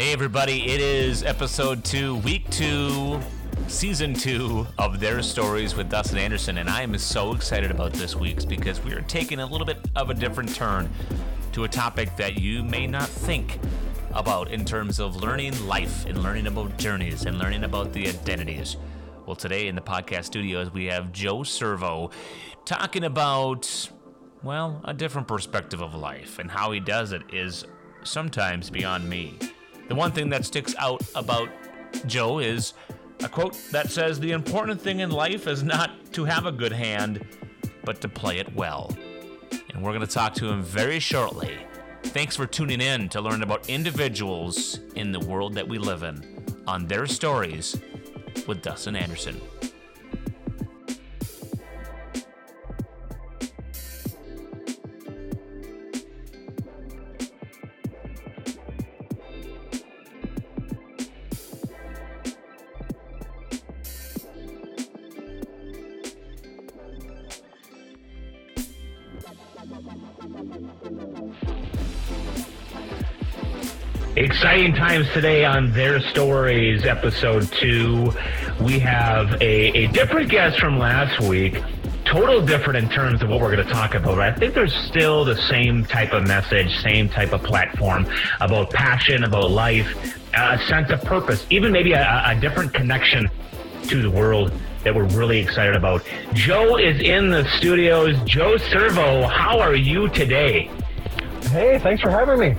Hey, everybody, it is episode two, week two, season two of Their Stories with Dustin Anderson, and I am so excited about this week's because we are taking a little bit of a different turn to a topic that you may not think about in terms of learning life and learning about journeys and learning about the identities. Well, today in the podcast studios, we have Joe Servo talking about, well, a different perspective of life, and how he does it is sometimes beyond me. The one thing that sticks out about Joe is a quote that says, The important thing in life is not to have a good hand, but to play it well. And we're going to talk to him very shortly. Thanks for tuning in to learn about individuals in the world that we live in on their stories with Dustin Anderson. Exciting times today on Their Stories, episode two. We have a, a different guest from last week. Total different in terms of what we're going to talk about. I think there's still the same type of message, same type of platform about passion, about life, a sense of purpose, even maybe a, a different connection to the world that we're really excited about. Joe is in the studios. Joe Servo, how are you today? Hey, thanks for having me.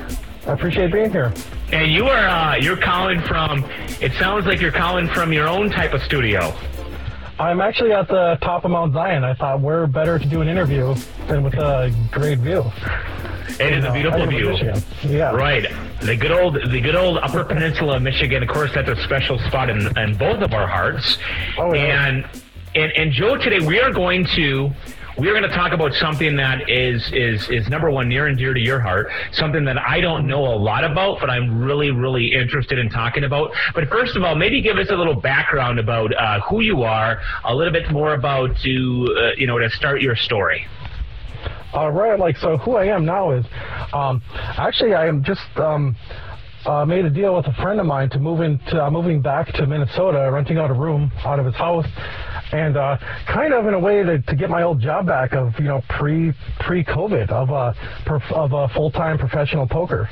I appreciate being here. And you are uh, you're calling from. It sounds like you're calling from your own type of studio. I'm actually at the top of Mount Zion. I thought we're better to do an interview than with a great view. It is a beautiful view. Yeah. Right. The good old the good old Upper Peninsula of Michigan. Of course, that's a special spot in, in both of our hearts. Oh, yeah. And and and Joe, today we are going to we are going to talk about something that is is is number one near and dear to your heart, something that I don't know a lot about, but I'm really really interested in talking about. But first of all, maybe give us a little background about uh, who you are, a little bit more about to uh, you know to start your story. All right. Like so, who I am now is, um, actually, I am just. Um, uh, made a deal with a friend of mine to move into uh, moving back to Minnesota, renting out a room out of his house, and uh, kind of in a way to, to get my old job back of you know pre pre COVID of a of a full time professional poker.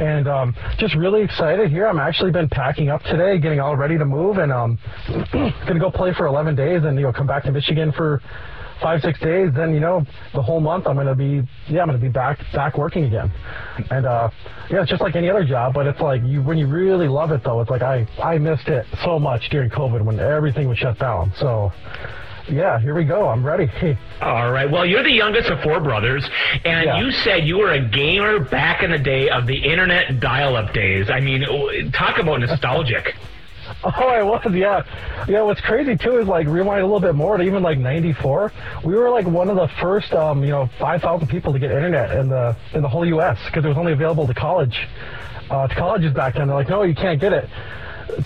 And um, just really excited here. I'm actually been packing up today, getting all ready to move, and um, gonna go play for 11 days, and you know come back to Michigan for five six days. Then you know the whole month I'm gonna be yeah I'm gonna be back back working again. And uh, yeah, it's just like any other job, but it's like you when you really love it though. It's like I I missed it so much during COVID when everything was shut down. So yeah, here we go. I'm ready. All right. Well, you're the youngest of four brothers, and Yeah. you said you were a gamer back in the day of the internet dial-up days. I mean, talk about nostalgic. Oh, I was, yeah. Yeah, what's crazy too is like rewind a little bit more to even like '94. We were like one of the first, um, you know, 5,000 people to get internet in the in the whole U.S. because it was only available to college, uh, to colleges back then. They're like, no, you can't get it.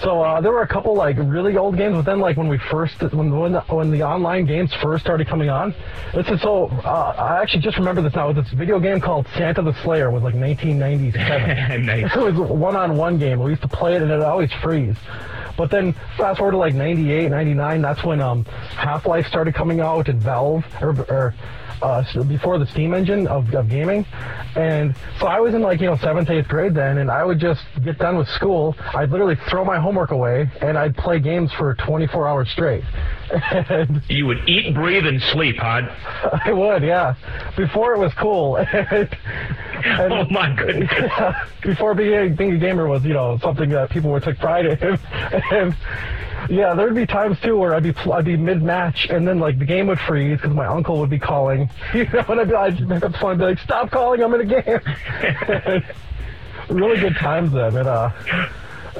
So uh, there were a couple like really old games, but then like when we first when when the, when the online games first started coming on, this is so uh, I actually just remember this now. It was this video game called Santa the Slayer was like 1997. Nice. It was a one-on-one game. We used to play it and it'd always freeze. But then fast forward to like 98, 99, that's when um, Half-Life started coming out and Valve, or, or uh, before the Steam engine of, of gaming. And so I was in like, you know, seventh, eighth grade then, and I would just get done with school. I'd literally throw my homework away and I'd play games for 24 hours straight. And You would eat, breathe, and sleep, huh? I would, yeah. Before it was cool. and, Oh my goodness. before being, being a gamer was, you know, something that people would take pride in. And yeah, there'd be times too where I'd be I'd be mid match and then like the game would freeze because my uncle would be calling. You know, and I'd be I'd up be like, "Stop calling, I'm in a game." really good times then. And uh,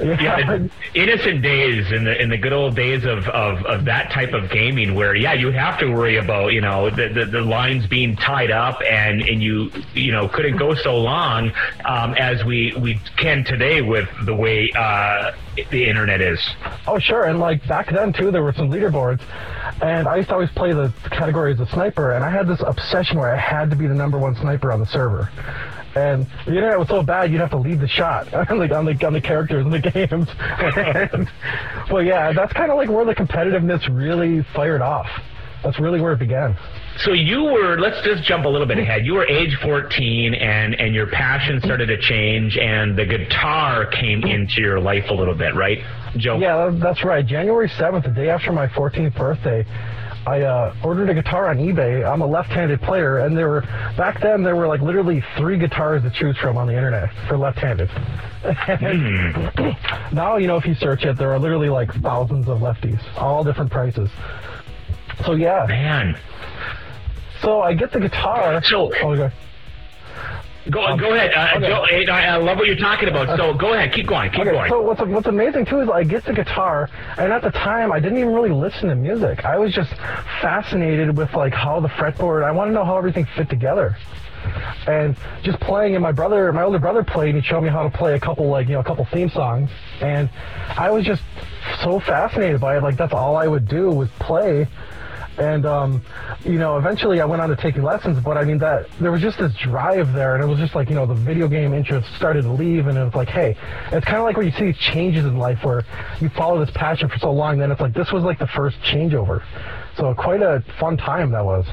yeah, innocent days in the in the good old days of, of, of that type of gaming where yeah you have to worry about you know the, the, the lines being tied up and, and you you know couldn't go so long um, as we, we can today with the way uh, the internet is. Oh, sure. And like back then too, there were some leaderboards, and I used to always play the category as a sniper, and I had this obsession where I had to be the number one sniper on the server. And the internet was so bad, you'd have to leave the shot on the on the, on the characters in the games. and, well, yeah, that's kind of like where the competitiveness really fired off. That's really where it began. So you were, let's just jump a little bit ahead. You were age 14 and, and your passion started to change and the guitar came into your life a little bit, right, Joe? Yeah, that's right. January 7th, the day after my 14th birthday, I uh, ordered a guitar on eBay. I'm a left-handed player, and there were back then there were like literally three guitars to choose from on the internet for left-handed. Hmm. now you know if you search it, there are literally like thousands of lefties, all different prices. So yeah, Man. so I get the guitar. So- oh, okay. Go, go ahead. Uh, okay. Joe, I, I love what you're talking about. So go ahead. Keep going. Keep Okay, going. so what's what's amazing too is I get the guitar, and at the time I didn't even really listen to music. I was just fascinated with like how the fretboard. I want to know how everything fit together, and just playing. And my brother, my older brother, played. and He showed me how to play a couple like you know a couple theme songs, and I was just so fascinated by it. Like that's all I would do was play. And um, you know, eventually I went on to taking lessons, but I mean that there was just this drive there, and it was just like you know the video game interest started to leave, and it was like, hey, it's kind of like when you see these changes in life where you follow this passion for so long, then it's like this was like the first changeover. So quite a fun time that was.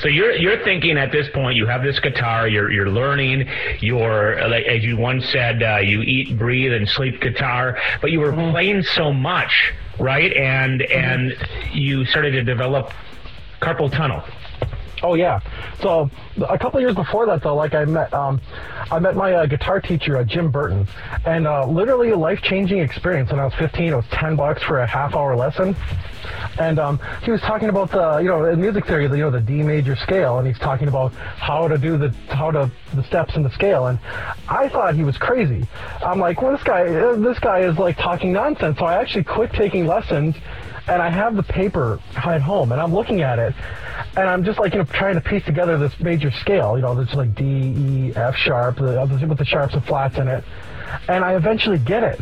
So you're you're thinking at this point you have this guitar you're you're learning you're like as you once said uh, you eat breathe and sleep guitar but you were playing so much right? And and you started to develop carpal tunnel Oh yeah. So a couple years before that, though, like I met, um, I met my uh, guitar teacher, uh, Jim Burton, and uh, literally a life-changing experience. When I was 15, it was 10 bucks for a half-hour lesson, and um, he was talking about the, you know, in music theory, the, you know, the D major scale, and he's talking about how to do the, how to the steps in the scale, and I thought he was crazy. I'm like, well, this guy, uh, this guy is like talking nonsense. So I actually quit taking lessons and I have the paper at home, and I'm looking at it, and I'm just like you know trying to piece together this major scale. You know, there's like D, E, F sharp, the other with the sharps and flats in it, and I eventually get it,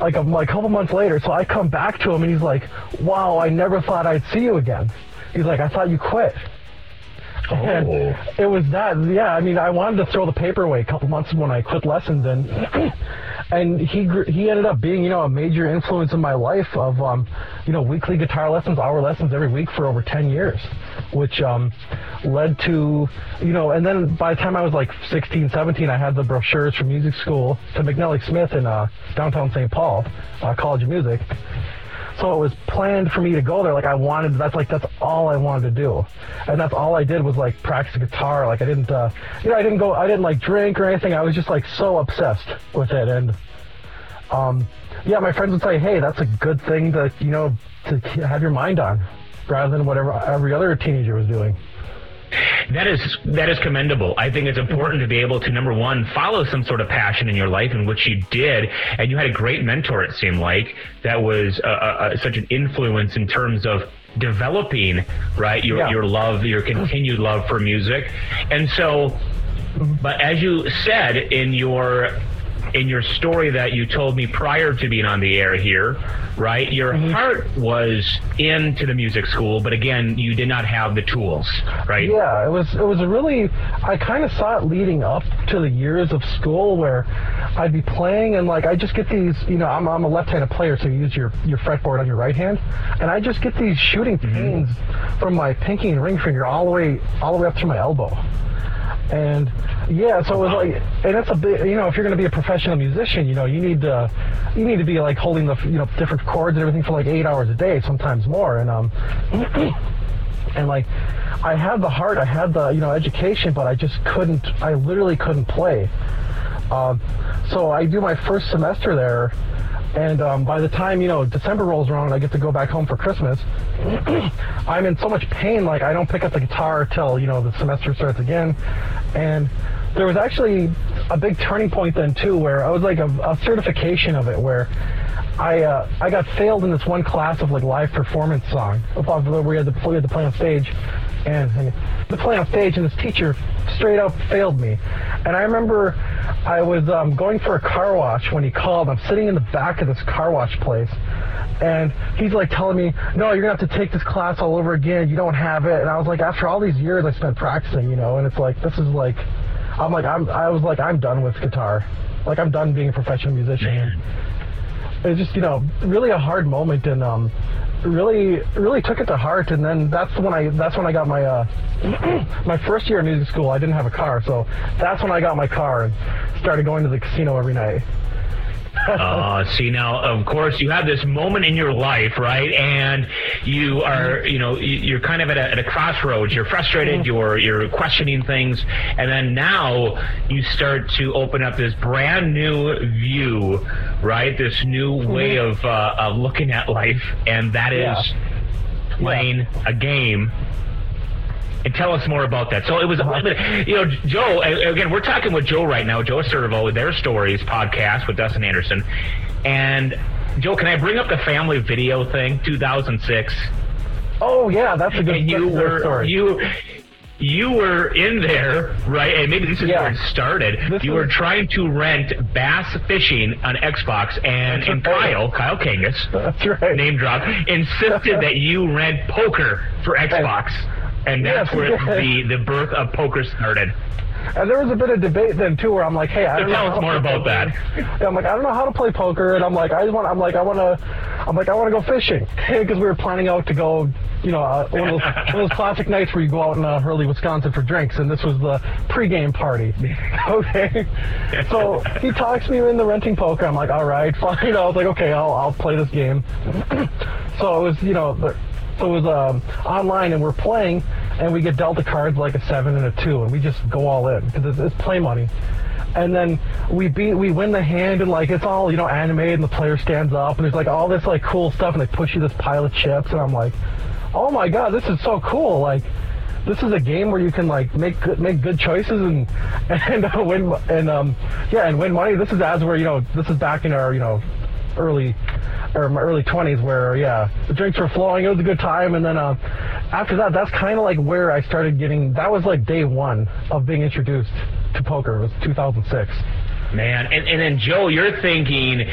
like a, like a couple months later. So I come back to him, and he's like, "Wow, I never thought I'd see you again." He's like, "I thought you quit." And Oh. it was that, yeah. I mean, I wanted to throw the paper away a couple months when I quit lessons, and and he he ended up being, you know, a major influence in my life of, um, you know, weekly guitar lessons, hour lessons every week for over ten years, which um, led to, you know, and then by the time I was like 16, 17, I had the brochures from music school to McNally Smith in uh, downtown St. Paul, uh, College of Music. So it was planned for me to go there. Like I wanted, that's like that's all I wanted to do, and that's all I did was like practice guitar. Like I didn't, uh, you know, I didn't go, I didn't like drink or anything. I was just like so obsessed with it, and um, yeah, my friends would say, hey, that's a good thing to you know to have your mind on, rather than whatever every other teenager was doing. That is that is commendable. I think it's important to be able to number one follow some sort of passion in your life, in which you did, and you had a great mentor. It seemed like that was uh, uh, such an influence in terms of developing right your Yeah. your love, your continued love for music, and so. But as you said in your in your story that you told me prior to being on the air here, right? Your mm-hmm. heart was into the music school, but again, you did not have the tools, right? Yeah, it was it was a really I kind of saw it leading up to the years of school where I'd be playing and like I just get these you know I'm I'm a left-handed player so you use your your fretboard on your right hand and I just get these shooting mm-hmm. pains from my pinky and ring finger all the way all the way up to my elbow. And yeah, so it was like, and it's a bit, you know, if you're going to be a professional musician, you know, you need to, you need to be like holding the, you know, different chords and everything for like eight hours a day, sometimes more. And um, and like I had the heart, I had the you know education, but I just couldn't. I literally couldn't play. Um, so I do my first semester there, and um, by the time you know December rolls around, I get to go back home for Christmas. I'm in so much pain, like I don't pick up the guitar till you know the semester starts again, and there was actually a big turning point then too, where I was like a, a certification of it, where I uh, I got failed in this one class of like live performance song where we had to we had to play on stage, and, and to play on stage, and this teacher straight up failed me, and I remember I was um, going for a car wash when he called. I'm sitting in the back of this car wash place, and he's like telling me, "No, you're gonna have to take this class all over again. You don't have it." And I was like, after all these years I spent practicing, you know, and it's like this is like. I'm like I'm I was like I'm done with guitar. Like I'm done being a professional musician. Man. It's just you know really a hard moment and um really really took it to heart and then that's when I that's when I got my uh my first year in music school I didn't have a car so that's when I got my car and started going to the casino every night. Uh, see now, of course, you have this moment in your life, right? And you are, you know, you- you're kind of at a, at a crossroads. You're frustrated. You're you're questioning things, and then now you start to open up this brand new view, right? This new way of uh, of looking at life, and that is Yeah. playing a game and tell us more about that. So it was, you know, Joe. Again, we're talking with Joe right now, Joe Servo, with their stories podcast with Dustin Anderson, and Joe. Can I bring up the family video thing, 2006? Oh yeah, that's a good, And you that's a good were story. you. You were in there, right? And maybe this is Yeah. where it started. This you were trying to rent Bass Fishing on Xbox, and, and right. Kyle, Kyle Kangas, That's right. name drop, insisted that you rent poker for Xbox. And that's Yes, where the, the birth of poker started. And there was a bit of debate then too, where I'm like, hey, I So don't tell know us more about that. Yeah, I'm like, I don't know how to play poker, and I'm like, I just want, I'm like, I want to, I'm like, I want to go fishing because we were planning out to go, you know, uh, one, of those, one of those classic nights where you go out in uh, Hurley, Wisconsin for drinks, and this was the pregame party. okay, so he talks me into renting poker. I'm like, all right, fine. I was like, okay, I'll, I'll play this game. so it was, you know, the- so it was um, online, and we're playing, and we get dealt the cards like a seven and a two, and we just go all in because it's, it's play money. And then we beat, we win the hand, and like it's all you know animated, and the player stands up, and there's like all this like cool stuff, and they push you this pile of chips, and I'm like, oh my god, this is so cool! Like, this is a game where you can like make good, make good choices and and uh, win and um yeah and win money. This is as where you know this is back in our you know early or my early 20s where yeah the drinks were flowing. It was a good time. And then uh, after that that's kind of like where i started getting that was like day one of being introduced to poker. It was 2006 Man, and, and then Joe, you're thinking,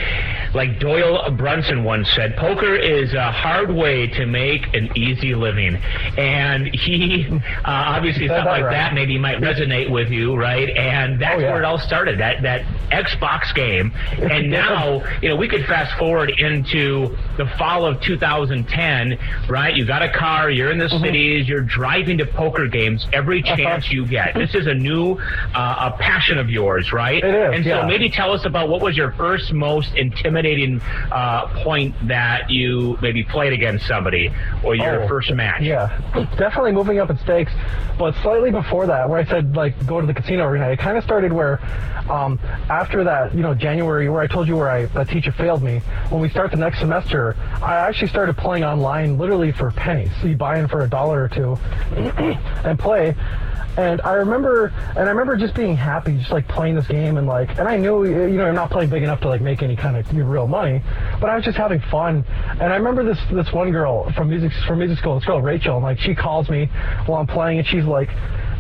like Doyle Brunson once said, poker is a hard way to make an easy living. And he uh, obviously something like right. that maybe might resonate with you, right? And that's Oh, yeah. where it all started, that, that Xbox game. And now, you know, we could fast forward into the fall of 2010, right? You got a car, you're in the Mm-hmm. cities, you're driving to poker games every Uh-huh. chance you get. This is a new uh, a passion of yours, right? It is, And so yeah. maybe tell us about what was your first most intimidating uh, point that you maybe played against somebody or your Oh, first match. Yeah, definitely moving up in stakes, but slightly before that, where I said like go to the casino every night, it kind of started where um, after that, you know, January, where I told you where I that teacher failed me. When we start the next semester, I actually started playing online, literally for pennies. So you buy in for a dollar or two and play. And I remember, and I remember just being happy, just like playing this game, and like, and I knew, you know, I'm not playing big enough to like make any kind of real money, but I was just having fun. And I remember this this one girl from music from music school, this girl Rachel, and like she calls me while I'm playing, and she's like,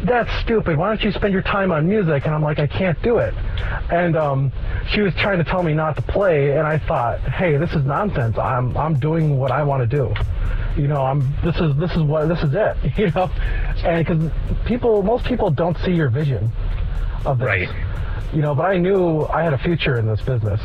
"That's stupid. Why don't you spend your time on music?" And I'm like, "I can't do it." And um, she was trying to tell me not to play, and I thought, "Hey, this is nonsense. I'm I'm doing what I want to do." you know i'm this is this is what this is it you know because people most people don't see your vision of this Right. You know but i knew i had a future in this business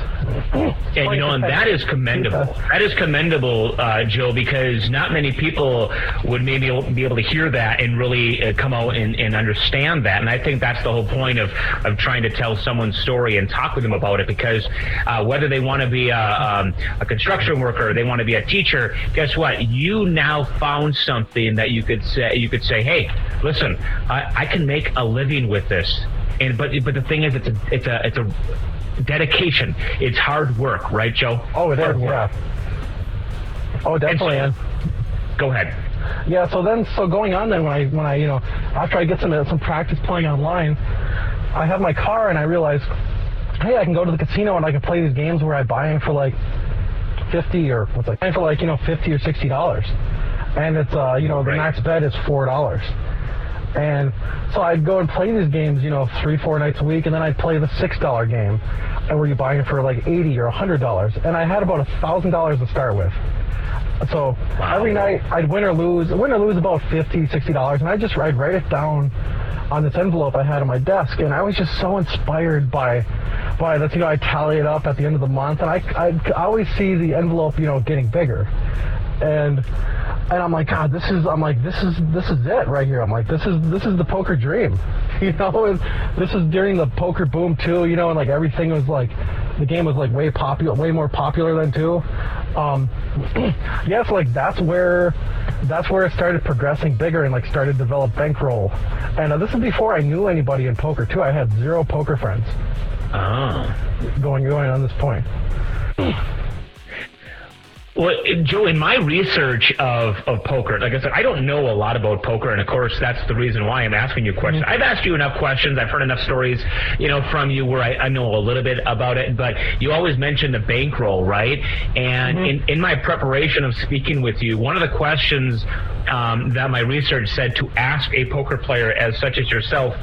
And you know, and that is commendable. That is commendable, uh, Joe, because not many people would maybe be able to hear that and really uh, come out and, and understand that. And I think that's the whole point of, of trying to tell someone's story and talk with them about it. Because uh, whether they want to be a, um, a construction worker, they want to be a teacher, guess what? You now found something that you could say. You could say, "Hey, listen, I, I can make a living with this." And but but the thing is, it's a it's a it's a dedication. It's hard work, right, Joe? oh it Hard is work. yeah oh definitely And so- Go ahead. yeah so then so going on then when i when i you know after i get some some practice playing online i have my car and i realize hey i can go to the casino and i can play these games where i buy them for like 50 or what's like for like you know 50 or 60 dollars and it's uh you know the Right. max bet is four dollars and so I'd go and play these games, you know, three, four nights a week, and then I'd play the six dollar game, and where you buy it for like eighty or hundred dollars, and I had about a thousand dollars to start with. So Wow. every night I'd win or lose, win or lose about 50 60 dollars, and I just I'd write it down on this envelope I had on my desk, and I was just so inspired by by that. You know, I tally it up at the end of the month, and I I, I always see the envelope, you know, getting bigger, and and I'm like, God, this is I'm like this is this is it right here. I'm like this is this is the poker dream, you know. And this is during the poker boom too, you know, and like everything was like the game was like way popular, way more popular than too. Um, yes, like that's where that's where it started progressing bigger and like started to develop bankroll. And uh, this is before I knew anybody in poker too. I had zero poker friends. Oh. Going going on this point. Well, Joe, in my research of, of poker, like I said, I don't know a lot about poker, and of course, that's the reason why I'm asking you questions. Mm-hmm. I've asked you enough questions. I've heard enough stories, you know, from you where I, I know a little bit about it. But you always mention the bankroll, right? And mm-hmm. in, in my preparation of speaking with you, one of the questions um, that my research said to ask a poker player as such as yourself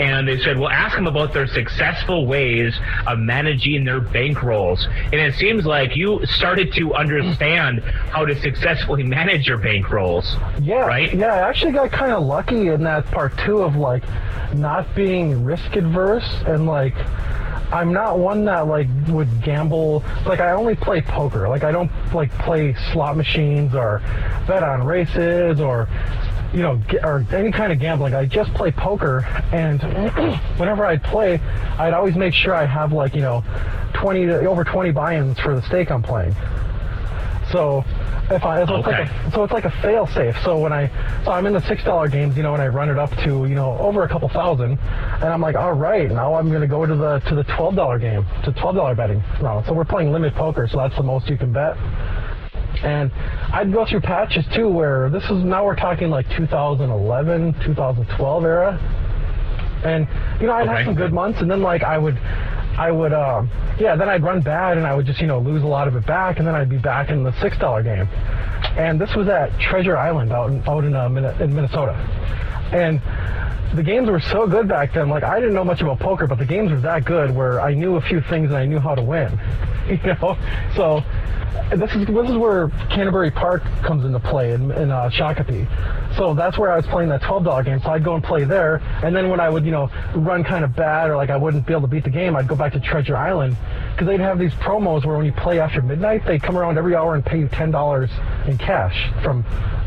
and they said, well, ask them about their successful ways of managing their bankrolls. And it seems like you started to understand how to successfully manage your bankrolls. Yeah. Right? Yeah, I actually got kind of lucky in that part too of like not being risk adverse and like. I'm not one that like would gamble. Like I only play poker. Like I don't like play slot machines or bet on races or you know, or any kind of gambling. I just play poker, and whenever I'd play, I'd always make sure I have like you know, 20 over 20 buy-ins for the stake I'm playing. So if I so, okay. it's like a, so it's like a fail safe. So when I so I'm in the six dollar games, you know, and I run it up to you know over a couple thousand, and I'm like, all right, now I'm gonna go to the to the twelve dollar game, to twelve dollar betting. So we're playing limit poker, so that's the most you can bet. And I'd go through patches too where this is now we're talking like 2011, 2012 era. And you know, I'd okay. have some good months and then like I would I would uh, yeah, then I'd run bad and I would just, you know, lose a lot of it back and then I'd be back in the six dollar game. And this was at Treasure Island out in out in, uh, in Minnesota. And the games were so good back then. Like I didn't know much about poker, but the games were that good where I knew a few things and I knew how to win. You know, so this is this is where Canterbury Park comes into play in, in uh, Shakopee. So that's where I was playing that twelve dollar game. So I'd go and play there, and then when I would you know run kind of bad or like I wouldn't be able to beat the game, I'd go back to Treasure Island because they'd have these promos where when you play after midnight, they come around every hour and pay you ten dollars in cash from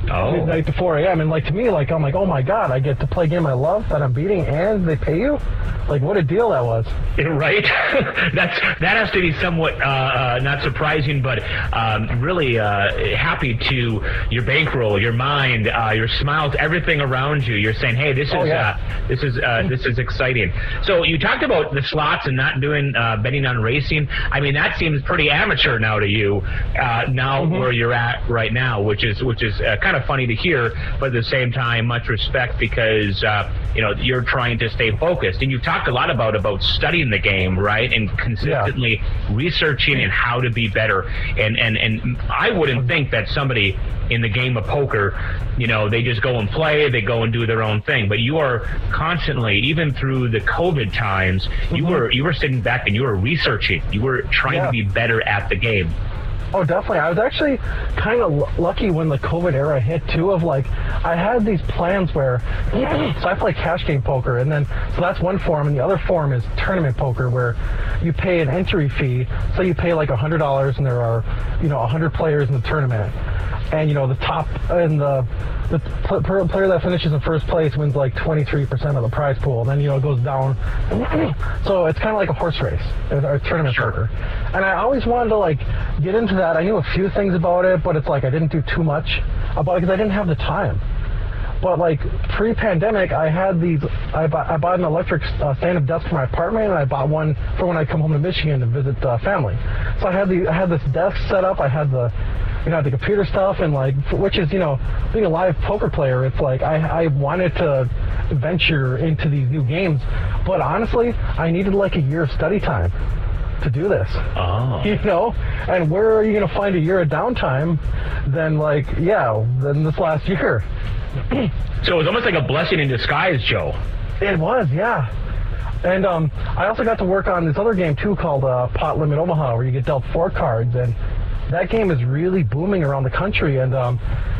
oh. midnight to 4 a.m. And like to me, like I'm like, oh my god, I get to play a game I love that I'm beating, and they pay you. Like what a deal that was. Right. That's that has to be somewhat uh, uh, not surprising, but um, really uh, happy to your bankroll, your mind, uh, your smiles, everything around you. You're saying, hey, this oh, is oh, yeah. Uh, this is uh, this is exciting. So you talked about the slots and not doing betting on racing. I mean, that seems pretty amateur now to you. now mm-hmm. where you're at right now, which is which is kind of funny to hear, but at the same time, much respect because you know you're trying to stay focused, and you've talked a lot about about studying the game, right, and consistently yeah. researching and how to be better. And and and I wouldn't think that somebody in the game of poker, you know, they just go and play, they go and do their own thing. But you are constantly, even through the COVID times, mm-hmm. you were you were sitting back and you were researching. You were trying yeah. to be better at the game. Oh, definitely. I was actually kind of l- lucky when the COVID era hit too. Of like, I had these plans where, so I play cash game poker, and then so that's one form, and the other form is tournament poker, where you pay an entry fee. So you pay like a hundred dollars, and there are, you know, a hundred players in the tournament, and you know the top and the the player that finishes in first place wins like 23% of the prize pool. And then, you know, it goes down. so it's kind of like a horse race, or tournament sure. poker. And I always wanted to, like, get into that. I knew a few things about it, but it's like I didn't do too much about it because I didn't have the time. But like pre-pandemic, I had these. I bought, I bought an electric uh, stand-up desk for my apartment, and I bought one for when I come home to Michigan to visit uh, family. So I had the I had this desk set up. I had the you know the computer stuff and like which is you know being a live poker player it's like I, I wanted to venture into these new games but honestly I needed like a year of study time to do this oh. you know and where are you going to find a year of downtime than like yeah than this last year so it was almost like a blessing in disguise Joe it was yeah and um, I also got to work on this other game too called uh, Pot Limit Omaha, where you get dealt four cards, and that game is really booming around the country. And um,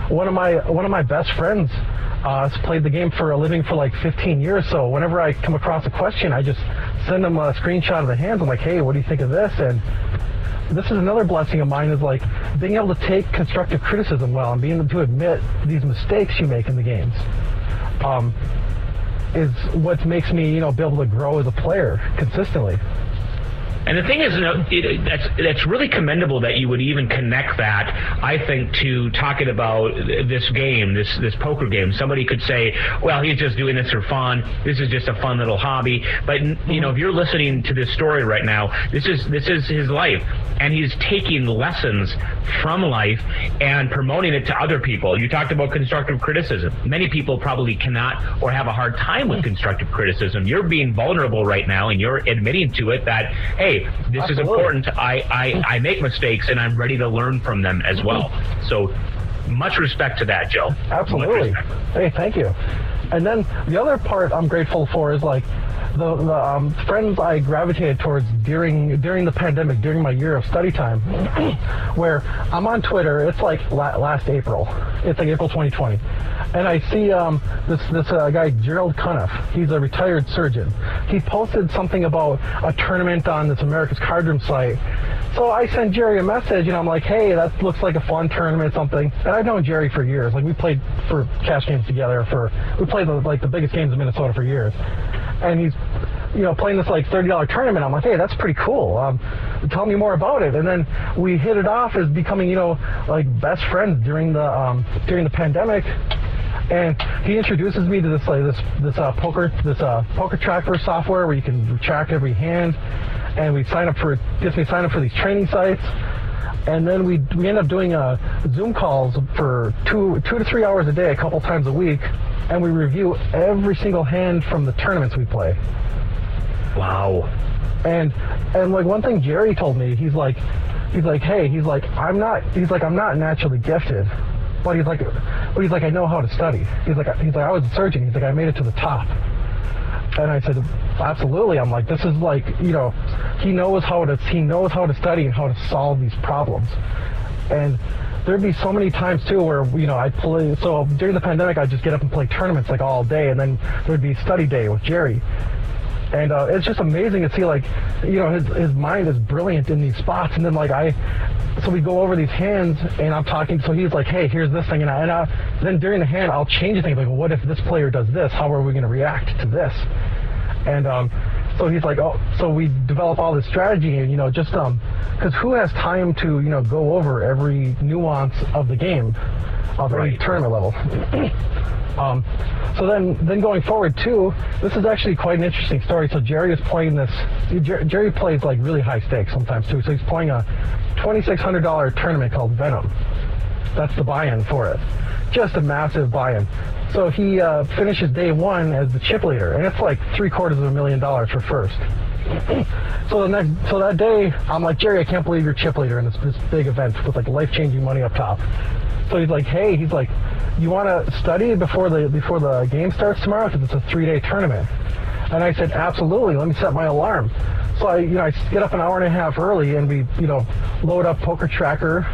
one of my one of my best friends uh, has played the game for a living for like 15 years. So whenever I come across a question, I just send them a screenshot of the hands. I'm like, hey, what do you think of this? And this is another blessing of mine is like being able to take constructive criticism well and being able to admit these mistakes you make in the games. Um, is what makes me, you know, be able to grow as a player consistently. And the thing is, you know, it, that's that's really commendable that you would even connect that. I think to talking about this game, this this poker game. Somebody could say, "Well, he's just doing this for fun. This is just a fun little hobby." But you know, if you're listening to this story right now, this is this is his life, and he's taking lessons from life and promoting it to other people. You talked about constructive criticism. Many people probably cannot or have a hard time with constructive criticism. You're being vulnerable right now, and you're admitting to it that, hey hey, this Absolutely. is important. I, I, I make mistakes and I'm ready to learn from them as well. So much respect to that, Joe. Absolutely. Hey, thank you. And then the other part I'm grateful for is like the, the um, friends I gravitated towards during during the pandemic, during my year of study time, where I'm on Twitter. It's like la- last April. It's like April 2020, and I see um, this this uh, guy Gerald Cuniff. He's a retired surgeon. He posted something about a tournament on this America's Card Room site. So I sent Jerry a message, and I'm like, "Hey, that looks like a fun tournament, something." And I've known Jerry for years. Like we played for cash games together. For we played the, like the biggest games in Minnesota for years and he's you know playing this like thirty dollar tournament. I'm like, hey, that's pretty cool. Um, tell me more about it. And then we hit it off as becoming you know like best friends during the um, during the pandemic. And he introduces me to this like this this uh, poker this uh, poker tracker software where you can track every hand. And we sign up for gets me sign up for these training sites and then we we end up doing uh, Zoom calls for two two to three hours a day, a couple times a week, and we review every single hand from the tournaments we play. Wow. And and like one thing Jerry told me, he's like he's like, hey, he's like, I'm not he's like I'm not naturally gifted. But he's like but he's like I know how to study. He's like he's like I was a surgeon, he's like I made it to the top. And I said, absolutely. I'm like, this is like, you know, he knows how to he knows how to study and how to solve these problems. And there'd be so many times too where you know I'd play. So during the pandemic, I'd just get up and play tournaments like all day, and then there'd be study day with Jerry. And uh, it's just amazing to see like, you know, his his mind is brilliant in these spots, and then like I, so we go over these hands, and I'm talking. So he's like, hey, here's this thing, and, I, and then during the hand, I'll change things like, what if this player does this? How are we going to react to this? And um, so he's like, oh, so we develop all this strategy, and you know, just um, because who has time to you know go over every nuance of the game, of right. every tournament level. um, so then, then going forward too, this is actually quite an interesting story. So Jerry is playing this. Jerry plays like really high stakes sometimes too. So he's playing a $2,600 tournament called Venom. That's the buy-in for it. Just a massive buy-in. So he uh, finishes day one as the chip leader, and it's like three quarters of a million dollars for first. so the next, so that day, I'm like Jerry, I can't believe you're chip leader in this, this big event with like life-changing money up top. So he's like, hey, he's like, you want to study before the before the game starts tomorrow because it's a three-day tournament. And I said, absolutely. Let me set my alarm. So I, you know, I get up an hour and a half early, and we, you know, load up Poker Tracker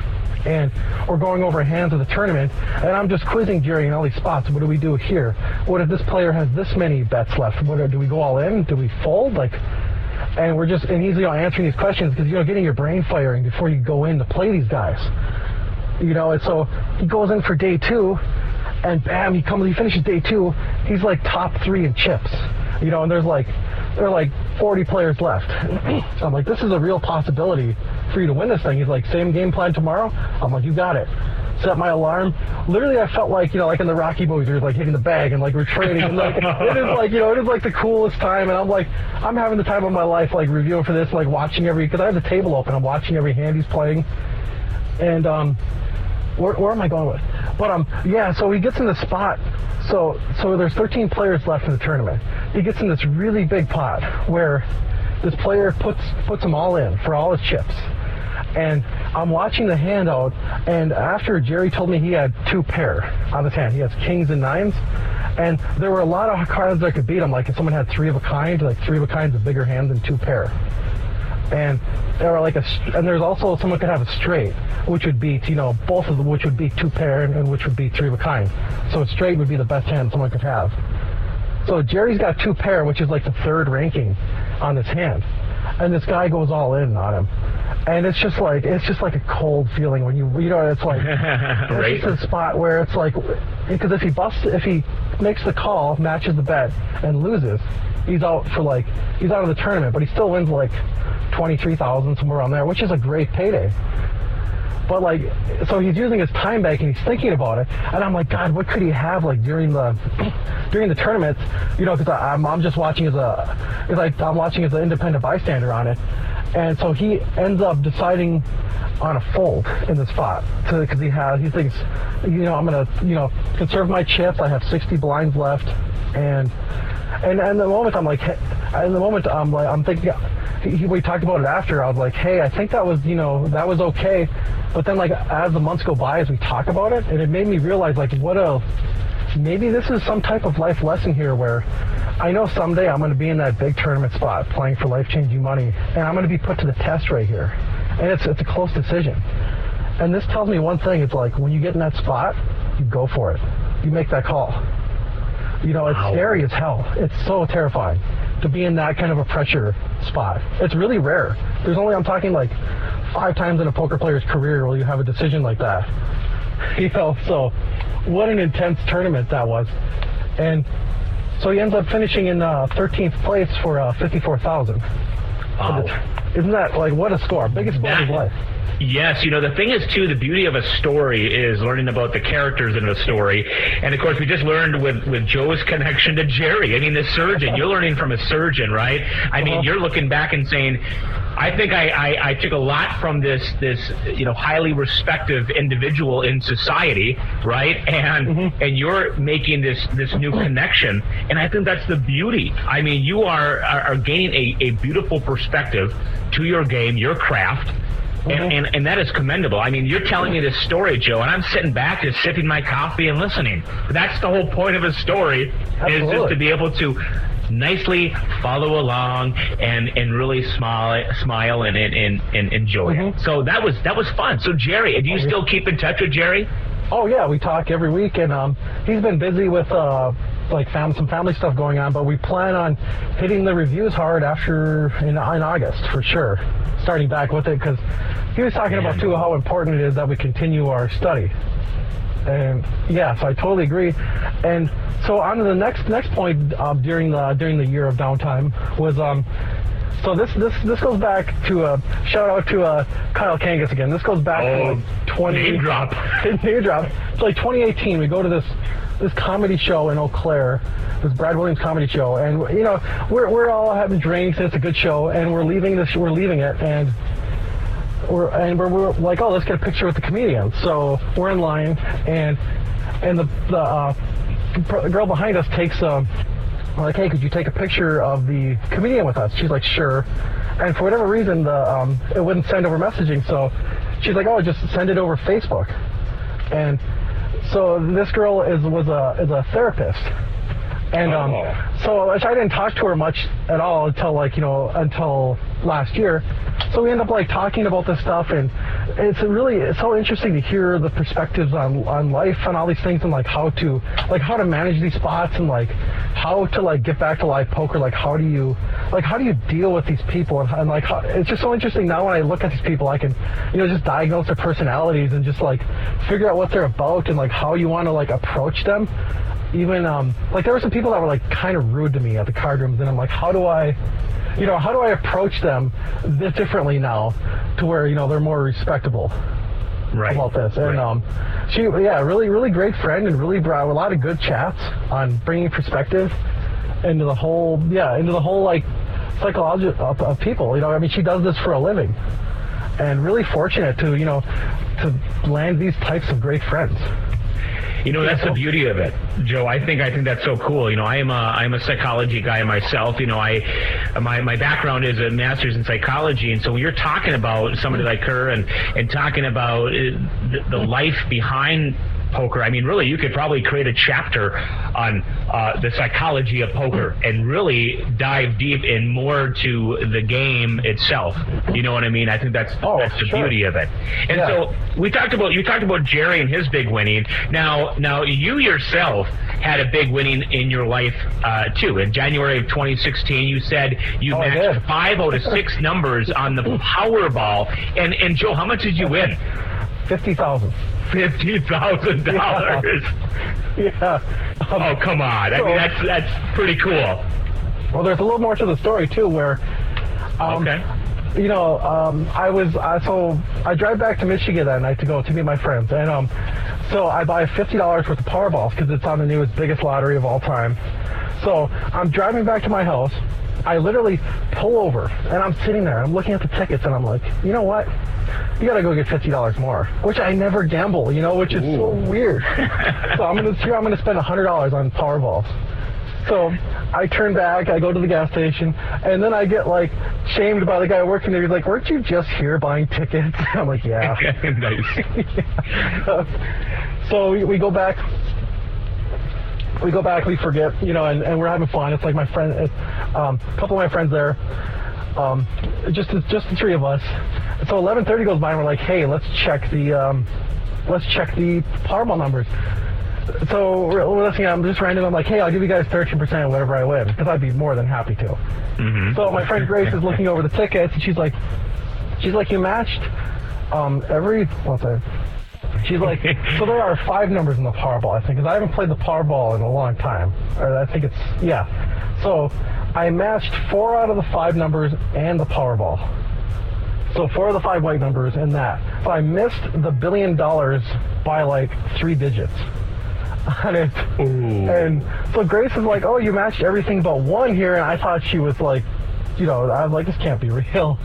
and we're going over hands of the tournament, and I'm just quizzing Jerry in all these spots. What do we do here? What if this player has this many bets left? What do we go all in? Do we fold? Like, and we're just and he's you know answering these questions because you know getting your brain firing before you go in to play these guys. You know, and so he goes in for day two, and bam, he comes, he finishes day two. He's like top three in chips. You know, and there's like there are like 40 players left. I'm like, this is a real possibility for you to win this thing. He's like, same game plan tomorrow? I'm like, you got it. Set my alarm. Literally, I felt like, you know, like in the Rocky movies, where it's like hitting the bag and like we're training. And like, it is like, you know, it is like the coolest time. And I'm like, I'm having the time of my life, like reviewing for this, like watching every, because I have the table open. I'm watching every hand he's playing. And, um, where, where am I going with? But um, yeah. So he gets in the spot. So so there's 13 players left in the tournament. He gets in this really big pot where this player puts puts them all in for all his chips. And I'm watching the handout, and after Jerry told me he had two pair on his hand, he has kings and nines, and there were a lot of cards that could beat him. Like if someone had three of a kind, like three of a kind's a bigger hand than two pair. And or like a and there's also someone could have a straight, which would be you know both of them, which would be two pair and which would be three of a kind. So a straight would be the best hand someone could have. So Jerry's got two pair, which is like the third ranking on this hand, and this guy goes all in on him, and it's just like it's just like a cold feeling when you you know it's like Right. it's just a spot where it's like because if he busts if he makes the call, matches the bet, and loses, he's out for like he's out of the tournament, but he still wins like twenty three thousand somewhere around there, which is a great payday. But like, so he's using his time bank and he's thinking about it, and I'm like, God, what could he have like during the during the tournaments? You know, because I'm I'm just watching as a as like I'm watching as an independent bystander on it, and so he ends up deciding on a fold in the spot because he has he thinks, you know, I'm gonna you know conserve my chips. I have 60 blinds left, and and and the moment I'm like, in the moment I'm like I'm thinking. He, we talked about it after. I was like, "Hey, I think that was, you know, that was okay." But then, like, as the months go by, as we talk about it, and it made me realize, like, what a maybe this is some type of life lesson here, where I know someday I'm going to be in that big tournament spot, playing for life-changing money, and I'm going to be put to the test right here, and it's it's a close decision. And this tells me one thing: it's like when you get in that spot, you go for it, you make that call. You know, it's Wow. scary as hell. It's so terrifying to be in that kind of a pressure spot. It's really rare. There's only I'm talking like five times in a poker player's career where you have a decision like that. You know, so what an intense tournament that was. And so he ends up finishing in uh, 13th place for uh, 54,000. Wow. Isn't that like what a score? Biggest score of his life. Yes, you know, the thing is, too, the beauty of a story is learning about the characters in a story. And, of course, we just learned with, with Joe's connection to Jerry. I mean, the surgeon, you're learning from a surgeon, right? I mean, Uh-huh. you're looking back and saying, I think I, I, I took a lot from this, this, you know, highly respected individual in society, right? And, and you're making this, this new connection. And I think that's the beauty. I mean, you are, are, are gaining a, a beautiful perspective to your game, your craft. And, and, and that is commendable. I mean, you're telling me this story, Joe, and I'm sitting back just sipping my coffee and listening. That's the whole point of a story, is just to be able to nicely follow along and, and really smile smile and, and, and, enjoy it. Mhm. So that was that was fun. So Jerry, do you still keep in touch with Jerry? Oh yeah, we talk every week, and um, he's been busy with uh, like fam- some family stuff going on. But we plan on hitting the reviews hard after in, in August for sure, starting back with it because he was talking about too how important it is that we continue our study. And yeah, so I totally agree. And so on to the next next point um, during the during the year of downtime was um. So this this this goes back to a shout out to uh, Kyle Kangas again. This goes back Oh, to like 20 name drop. name drop. It's like 2018. We go to this this comedy show in Eau Claire, this Brad Williams comedy show, and you know we're we're all having drinks. It's a good show, and we're leaving this we're leaving it, and we're and we're, we're like, oh, let's get a picture with the comedian. So we're in line, and and the the uh, pr- girl behind us takes um like, hey, could you take a picture of the comedian with us? She's like, sure. And for whatever reason, the um, it wouldn't send over messaging, so she's like, oh, just send it over Facebook. And so this girl is was a is a therapist, and um, Oh. so I didn't talk to her much at all until like you know until last year. So we end up like talking about this stuff, and it's really it's so interesting to hear the perspectives on on life and all these things, and like how to like how to manage these spots, and like how to like get back to live poker. Like how do you like how do you deal with these people, and, and like how, it's just so interesting now when I look at these people, I can you know just diagnose their personalities and just like figure out what they're about and like how you want to like approach them even um like there were some people that were like kind of rude to me at the card rooms and i'm like how do i you know how do i approach them this differently now to where you know they're more respectable Right. about this and Right. um she yeah really really great friend and really brought a lot of good chats on bringing perspective into the whole yeah into the whole like psychology of, of people you know i mean she does this for a living and really fortunate to you know to land these types of great friends You know, that's the beauty of it, Joe. I think I think that's so cool. You know, I am a I'm a psychology guy myself. You know, I my my background is a master's in psychology, and so when you're talking about somebody like her and and talking about uh, the, the life behind poker. I mean, really, you could probably create a chapter on uh, the psychology of poker and really dive deep in more to the game itself. You know what I mean? I think that's Oh, that's the sure. beauty of it. And Yeah. so we talked about you talked about Jerry and his big winning. Now, now you yourself had a big winning in your life uh, too. In January of 2016, you said you Oh, matched five out of six numbers on the Powerball. And and Joe, how much did you win? Fifty thousand. Fifty thousand dollars. Yeah. Um, Oh come on! I mean that's that's pretty cool. Well, there's a little more to the story too, where, um, Okay. you know, um, I was uh, so I drive back to Michigan that night to go to meet my friends, and um, so I buy fifty dollars worth of Powerballs because it's on the newest, biggest lottery of all time. So I'm driving back to my house. I literally pull over, and I'm sitting there. I'm looking at the tickets, and I'm like, you know what? You gotta go get fifty dollars more, which I never gamble, you know, which is so weird. so I'm gonna here I'm gonna spend hundred dollars on Powerballs. So I turn back, I go to the gas station, and then I get like shamed by the guy working there. He's like, "Weren't you just here buying tickets?" I'm like, "Yeah." nice. so we, we go back. We go back. We forget, you know, and, and we're having fun. It's like my friend, um, a couple of my friends there. Um, just just the three of us. So 11:30 goes by, and we're like, "Hey, let's check the um, let's check the Powerball numbers." So we're, we're listening. I'm just random. I'm like, "Hey, I'll give you guys 13% of whatever I win," because I'd be more than happy to. Mm-hmm. So my friend Grace is looking over the tickets, and she's like, she's like, you matched um, every what's it? She's like, so there are five numbers in the Powerball, I think, because I haven't played the Powerball in a long time. Or I think it's yeah. So I matched four out of the five numbers and the Powerball. So four of the five white numbers in that. So I missed the billion dollars by like three digits on it. Ooh. And so Grace is like, "Oh, you matched everything but one here," and I thought she was like, you know, I was like, "This can't be real."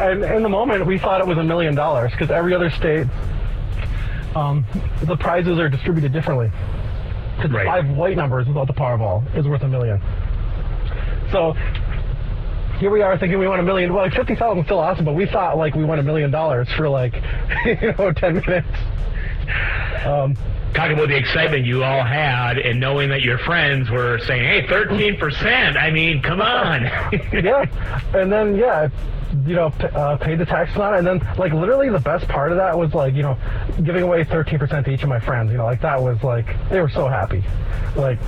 And in the moment, we thought it was a million dollars because every other state, um, the prizes are distributed differently. Because Right. five white numbers without the Powerball is worth a million. So here we are thinking we won a million. Well, like fifty thousand is still awesome, but we thought like we won a million dollars for like, you know, ten minutes. Um, Talk about the excitement you all had and knowing that your friends were saying, hey, 13%. I mean, come on. yeah, and then yeah, you know, uh, paid the taxes on it, and then like literally the best part of that was like you know, giving away thirteen percent to each of my friends. You know, like that was like they were so happy. Like,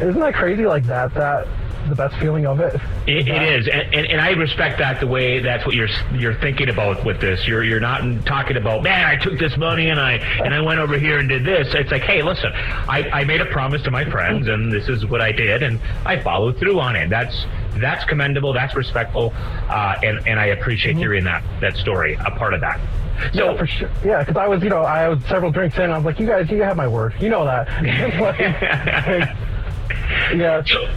isn't that crazy? Like that that the best feeling of it. It, it is, and, and, and I respect that the way that's what you're you're thinking about with this. You're you're not talking about man, I took this money and I and I went over here and did this. It's like, hey, listen, I, I made a promise to my friends, and this is what I did, and I followed through on it. That's that's commendable. That's respectful, uh, and and I appreciate hearing that that story. A part of that. So yeah, for sure. Yeah, because I was, you know, I was several drinks in. I was like, you guys, you have my word. You know that. Like, yeah. So,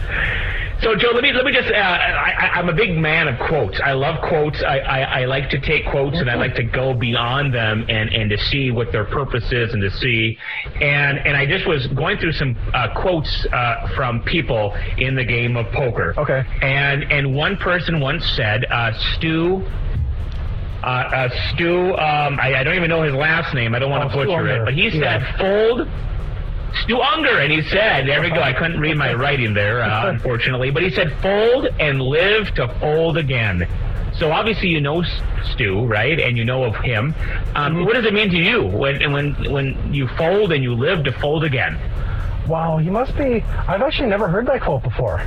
so Joe, let me let me just. Uh, I, I, I'm a big man of quotes. I love quotes. I, I, I like to take quotes and I like to go beyond them and, and to see what their purpose is and to see. And and I just was going through some uh, quotes uh, from people in the game of poker. Okay. And and one person once said, uh, Stu. Uh, uh, Stu, um, I, I don't even know his last name. I don't want Oh, to butcher it, but he said, Yeah. "Fold Stu Ungar, and he said, there we go. I couldn't read my writing there, uh, unfortunately, but he said, fold and live to fold again. So obviously you know Stu, right? And you know of him. Um, What does it mean to you when when when you fold and you live to fold again? Wow, you must be. I've actually never heard that quote before.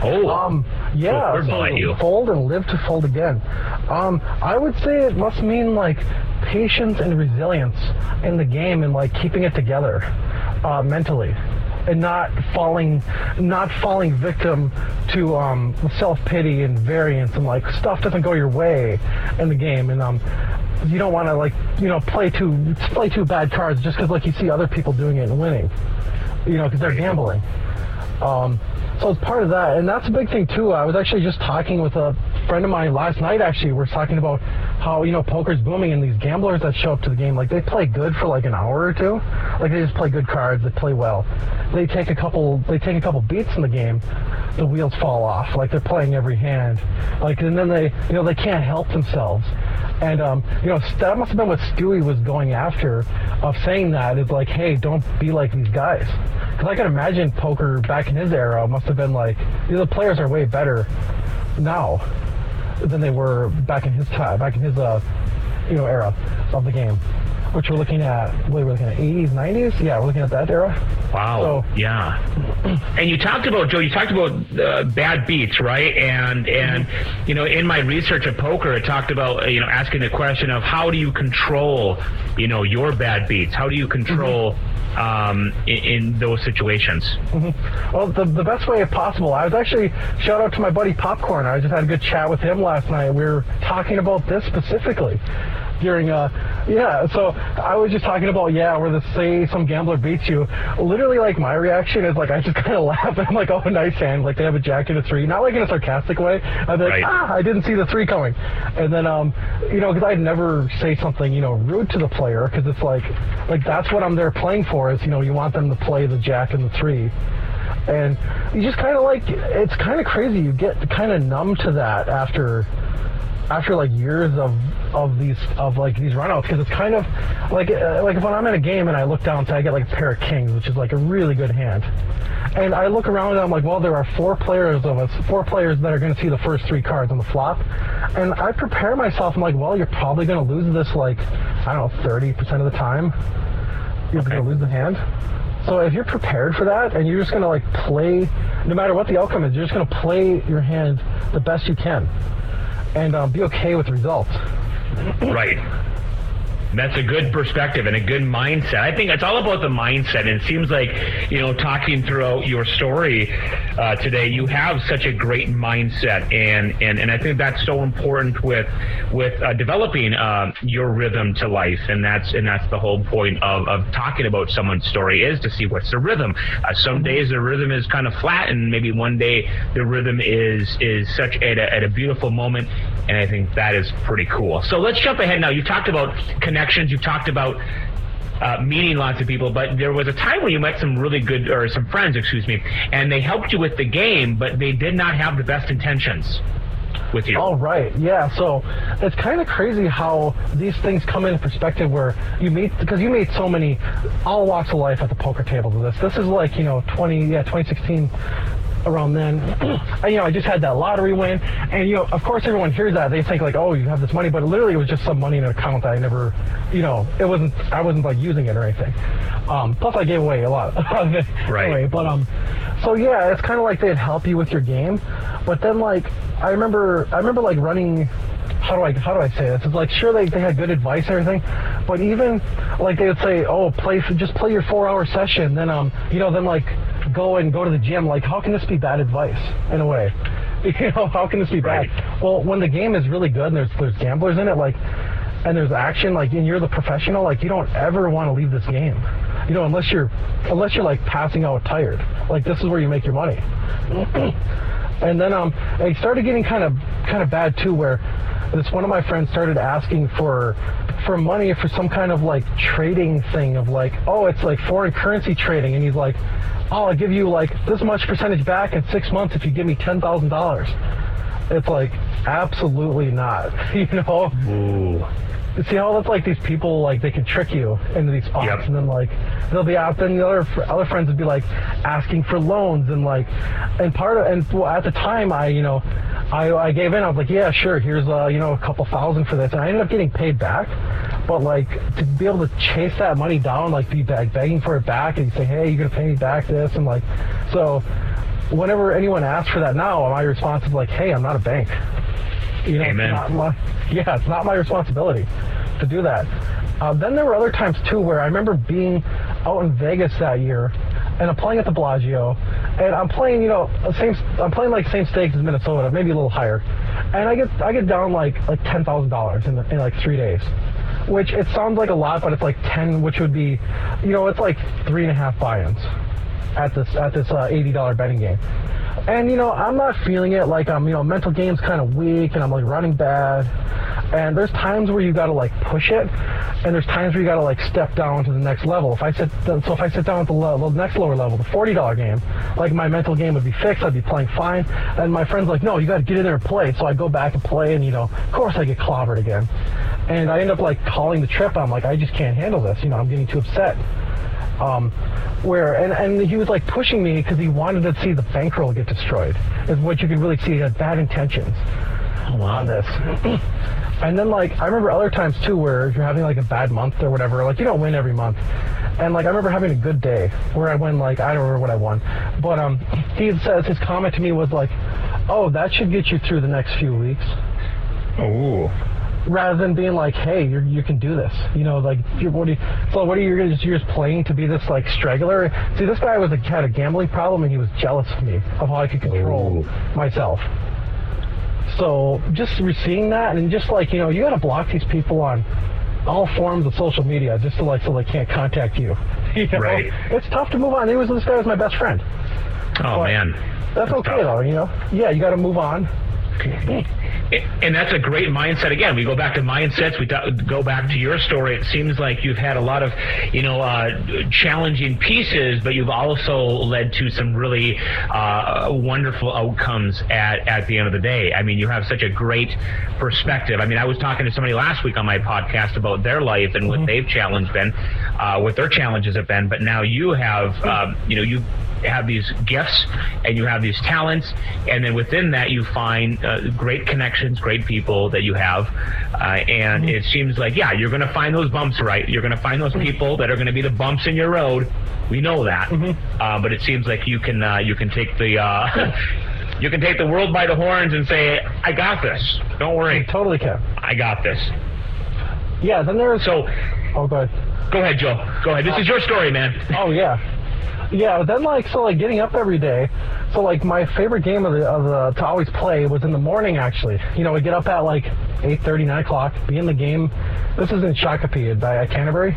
Oh, Um, yeah, so you. fold and live to fold again. Um, I would say it must mean like patience and resilience in the game and like keeping it together uh, mentally and not falling, not falling victim to um, self pity and variance and like stuff doesn't go your way in the game and um, you don't want to like you know play too play too bad cards just because like you see other people doing it and winning, you know, because they're gambling. Um, so it's part of that, and that's a big thing too. I was actually just talking with a friend of mine last night. Actually, we're talking about how you know poker's booming, and these gamblers that show up to the game, like they play good for like an hour or two. Like they just play good cards, they play well. They take a couple, they take a couple beats in the game, the wheels fall off. Like they're playing every hand. Like and then they, you know, they can't help themselves. And um, you know, that must have been what Stewie was going after, of saying that is like, hey, don't be like these guys. Because I can imagine poker back in his era must have been like, you know, the players are way better now than they were back in his time, back in his uh, you know, era of the game. Which we're looking at, what we're looking at, 80s, 90s? Yeah, we're looking at that era. Wow. So- yeah. And you talked about Joe. You talked about uh, bad beats, right? And and you know, in my research of poker, it talked about uh, you know asking the question of how do you control you know your bad beats? How do you control um, in, in those situations? Well, the, the best way possible. I was actually shout out to my buddy Popcorn. I just had a good chat with him last night. We were talking about this specifically during uh yeah so i was just talking about yeah where the say some gambler beats you. Literally like my reaction is like i just kind of laugh and i'm like oh nice hand like they have a jack and a three. Not like in a sarcastic way. I'm like Right. ah i didn't see the three coming. And then um you know because i'd never say something you know rude to the player because it's like like that's what i'm there playing for is you know you want them to play the jack and the three. And you just kind of like it's kind of crazy. You get kind of numb to that after after like years of of these of like these runouts because it's kind of like uh, like when I'm in a game and I look down, say I get like a pair of kings, which is like a really good hand, and I look around and I'm like, well, there are four players of us, four players that are going to see the first three cards on the flop, and I prepare myself. I'm like, well, you're probably going to lose this like I don't know, 30 percent of the time. You're going to lose the hand. So if you're prepared for that and you're just going to like play, no matter what the outcome is, you're just going to play your hand the best you can and um, be okay with results. Right. That's a good perspective and a good mindset. I think it's all about the mindset. And it seems like, you know, talking throughout your story uh, today, you have such a great mindset, and and, and I think that's so important with with uh, developing uh, your rhythm to life. And that's and that's the whole point of, of talking about someone's story is to see what's the rhythm. Uh, some days the rhythm is kind of flat, and maybe one day the rhythm is is such at a, at a beautiful moment. And I think that is pretty cool. So let's jump ahead now. You talked about connections. You talked about uh, meeting lots of people, but there was a time when you met some really good, or some friends, excuse me, and they helped you with the game, but they did not have the best intentions with you. All right, yeah. So it's kind of crazy how these things come in perspective where you meet because you meet so many all walks of life at the poker table. To this, this is like you know 20, yeah, 2016. Around then, and, you know, I just had that lottery win, and you know, of course, everyone hears that they think like, oh, you have this money, but literally, it was just some money in an account that I never, you know, it wasn't, I wasn't like using it or anything. Um, plus, I gave away a lot of it Right. anyway, but um, so yeah, it's kind of like they'd help you with your game, but then like I remember, I remember like running. How do I how do I say this? It's like sure they, they had good advice and everything, but even like they would say, oh, play just play your four hour session, then um, you know, then like go and go to the gym. Like how can this be bad advice in a way? You know, how can this be bad? Right. Well, when the game is really good and there's there's gamblers in it, like, and there's action, like, and you're the professional, like, you don't ever want to leave this game. You know, unless you're unless you're like passing out tired. Like this is where you make your money. and then um, it started getting kind of kind of bad too, where this one of my friends started asking for for money for some kind of like trading thing of like, oh, it's like foreign currency trading, and he's like, oh, I'll give you like this much percentage back in six months if you give me ten thousand dollars. It's like absolutely not, you know. Ooh. See how that's like these people like they can trick you into these spots, Yep. and then like they'll be out. Then the other other friends would be like asking for loans and like, and part of and well, at the time I you know, I I gave in. I was like, yeah, sure. Here's uh you know a couple thousand for this, and I ended up getting paid back. But like to be able to chase that money down, like be beg- begging for it back, and say, hey, you're gonna pay me back this, and like, so whenever anyone asks for that now, my response is like, hey, I'm not a bank. You know, Amen. It's my, yeah, it's not my responsibility to do that. Uh, then there were other times too where I remember being out in Vegas that year, and I'm playing at the Bellagio, and I'm playing, you know, same. I'm playing like same stakes as Minnesota, maybe a little higher, and I get I get down like like ten thousand dollars in in like three days. Which it sounds like a lot, but it's like ten, which would be, you know, it's like three and a half buy-ins at this at this uh, eighty dollar betting game. And you know, I'm not feeling it. Like I'm, you know, mental game's kind of weak, and I'm like running bad. And there's times where you gotta like push it, and there's times where you gotta like step down to the next level. If I sit, so if I sit down at the, le- the next lower level, the forty dollar game, like my mental game would be fixed. I'd be playing fine. And my friend's like, no, you gotta get in there and play. So I go back and play, and you know, of course I get clobbered again. and I end up like calling the trip. I'm like, I just can't handle this. You know, I'm getting too upset. Um, where and, and he was like pushing me because he wanted to see the bankroll get destroyed. Is what you could really see. He had bad intentions on this. and then like I remember other times too where you're having like a bad month or whatever. Like you don't win every month. And like I remember having a good day where I won like I don't remember what I won, but um he says his comment to me was like, "Oh, that should get you through the next few weeks." Ooh. Rather than being like, "Hey, you you can do this," you know, like, you're, what are you, so what are you gonna just you're just playing to be this like straggler? See, this guy was a, had a gambling problem, and he was jealous of me of how I could control Ooh. myself. So just seeing that, and just like you know, you gotta block these people on all forms of social media just to like so they can't contact you. you know? Right. It's tough to move on. He was this guy was my best friend. Oh But man. That's, okay tough. though, you know. Yeah, you got to move on. And that's a great mindset. Again, we go back to mindsets. We go back to your story. It seems like you've had a lot of, you know, uh, challenging pieces, but you've also led to some really uh, wonderful outcomes at, at the end of the day. I mean, you have such a great perspective. I mean, I was talking to somebody last week on my podcast about their life and what they've challenged been, uh, what their challenges have been. But now you have, um, you know, you have these gifts and you have these talents and then within that you find uh, great connections great people that you have uh, and it seems like yeah you're going to find those bumps right. You're going to find those people that are going to be the bumps in your road. We know that. Uh, but it seems like you can uh, you can take the uh, you can take the world by the horns and say i got this. Don't worry. Totally can. i got this. Yeah. Then there's so oh, go ahead. go ahead joe. Go ahead. This is your story man. Oh yeah, yeah. But then like so like getting up every day. So like my favorite game of the of the to always play was in the morning actually. You know, we get up at like 8:30, 9 o'clock, be in the game. This is in Shakopee at, at uh, Canterbury.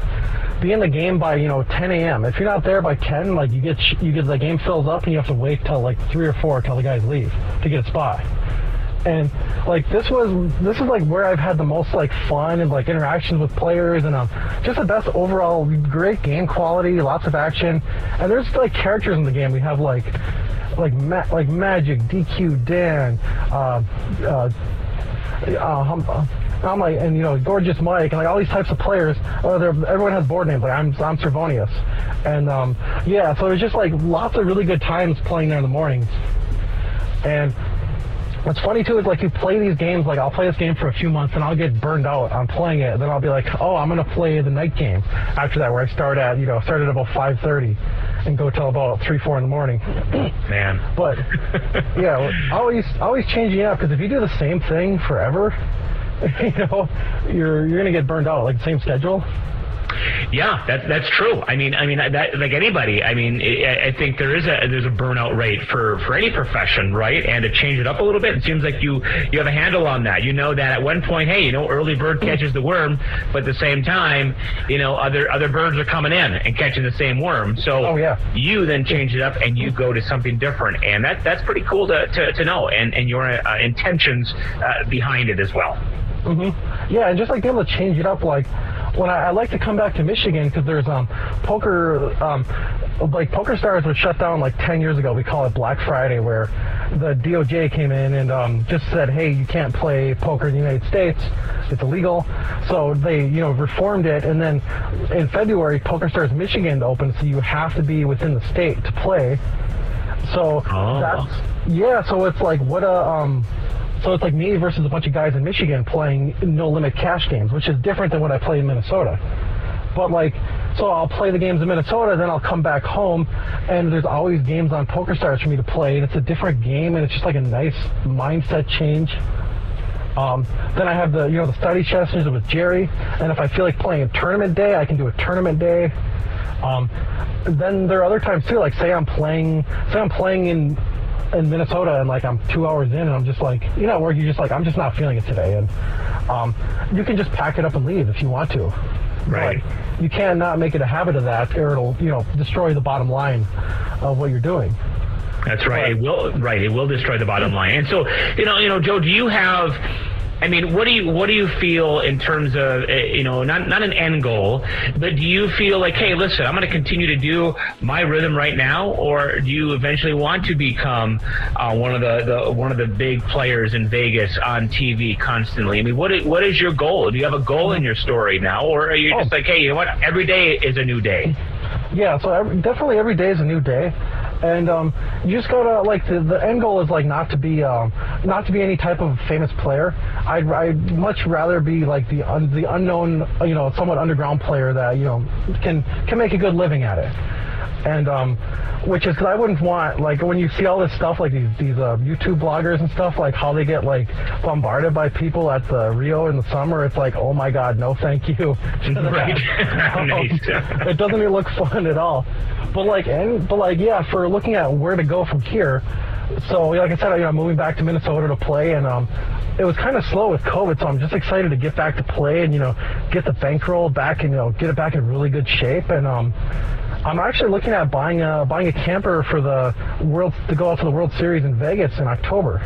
Be in the game by you know 10 a.m. If you're not there by 10, like you get you get the game fills up and you have to wait till like three or four till the guys leave to get a spot and like this was this is like where I've had the most like fun and like interactions with players and um just the best overall great game quality, lots of action, and there's like characters in the game. We have like like Ma- like Magic, DQ, Dan, uh, uh, uh, hum, uh, I'm like, and you know, gorgeous Mike, and like all these types of players. Uh, everyone has board names. Like I'm, I'm Servonius, and um, yeah. So it was just like lots of really good times playing there in the mornings, and What's funny too is like you play these games, like I'll play this game for a few months and I'll get burned out on playing it. Then I'll be like, oh, I'm gonna play the night game after that, where I start at you know start at about 5:30 and go till about three, four in the morning. man But yeah, always always changing up because if you do the same thing forever, you know, you're you're gonna get burned out. Like the same schedule. Yeah, that's that's true. I mean, I mean, that, like anybody, I mean, I, I think there is a there's a burnout rate for for any profession, right? And to change it up a little bit, it seems like you you have a handle on that. You know that at one point, hey, you know, early bird catches the worm, but at the same time, you know, other other birds are coming in and catching the same worm. So Oh, yeah. you then change it up and you go to something different, and that that's pretty cool to to, to know, and and your uh, intentions uh, behind it as well. Mm-hmm. Yeah, and just like being able to change it up, like when I, I like to come back to Michigan because there's um poker um like Poker Stars was shut down like 10 years ago. We call it Black Friday, where the DOJ came in and um, just said, hey, you can't play poker in the United States. It's illegal. So they, you know, reformed it. And then in February, Poker Stars Michigan opened, so you have to be within the state to play. So Oh. that's yeah. So it's like what a um. So it's like me versus a bunch of guys in Michigan playing no limit cash games, which is different than what I play in Minnesota. But like, so I'll play the games in Minnesota, then I'll come back home, and there's always games on PokerStars for me to play, and it's a different game, and it's just like a nice mindset change. Um, then I have the you know the study sessions with Jerry, and if I feel like playing a tournament day, I can do a tournament day. Um, then there are other times too, like say I'm playing, say I'm playing in in Minnesota, and like I'm two hours in, and I'm just like, you know, where you're just like, I'm just not feeling it today, and um, you can just pack it up and leave if you want to. Right. But you cannot make it a habit of that, or it'll you know destroy the bottom line of what you're doing. That's right. It will right. It will destroy the bottom line. And so, you know, you know, Joe, do you have I mean, what do you what do you feel in terms of uh, you know not not an end goal, but do you feel like, hey, listen, I'm going to continue to do my rhythm right now, or do you eventually want to become uh, one of the, the one of the big players in Vegas on TV constantly? I mean, what is, what is your goal? Do you have a goal in your story now, or are you just Oh. like, hey, you know what? Every day is a new day. Yeah, so every, definitely every day is a new day, and um, you just gotta like the, the end goal is like not to be um, not to be any type of famous player. I'd, I'd much rather be like the un, the unknown, you know, somewhat underground player that you know can can make a good living at it. And um, which is because I wouldn't want like when you see all this stuff like these these uh, YouTube bloggers and stuff like how they get like bombarded by people at the Rio in the summer. It's like oh my god, no thank you. Right. Nice. it doesn't even look fun at all. But like, and but like, yeah, for looking at where to go from here. So like I said, I, you know, moving back to Minnesota to play, and um, it was kind of slow with COVID. So I'm just excited to get back to play and you know, get the bankroll back and you know, get it back in really good shape. And um, I'm actually looking at buying a buying a camper for the world to go out to the World Series in Vegas in October.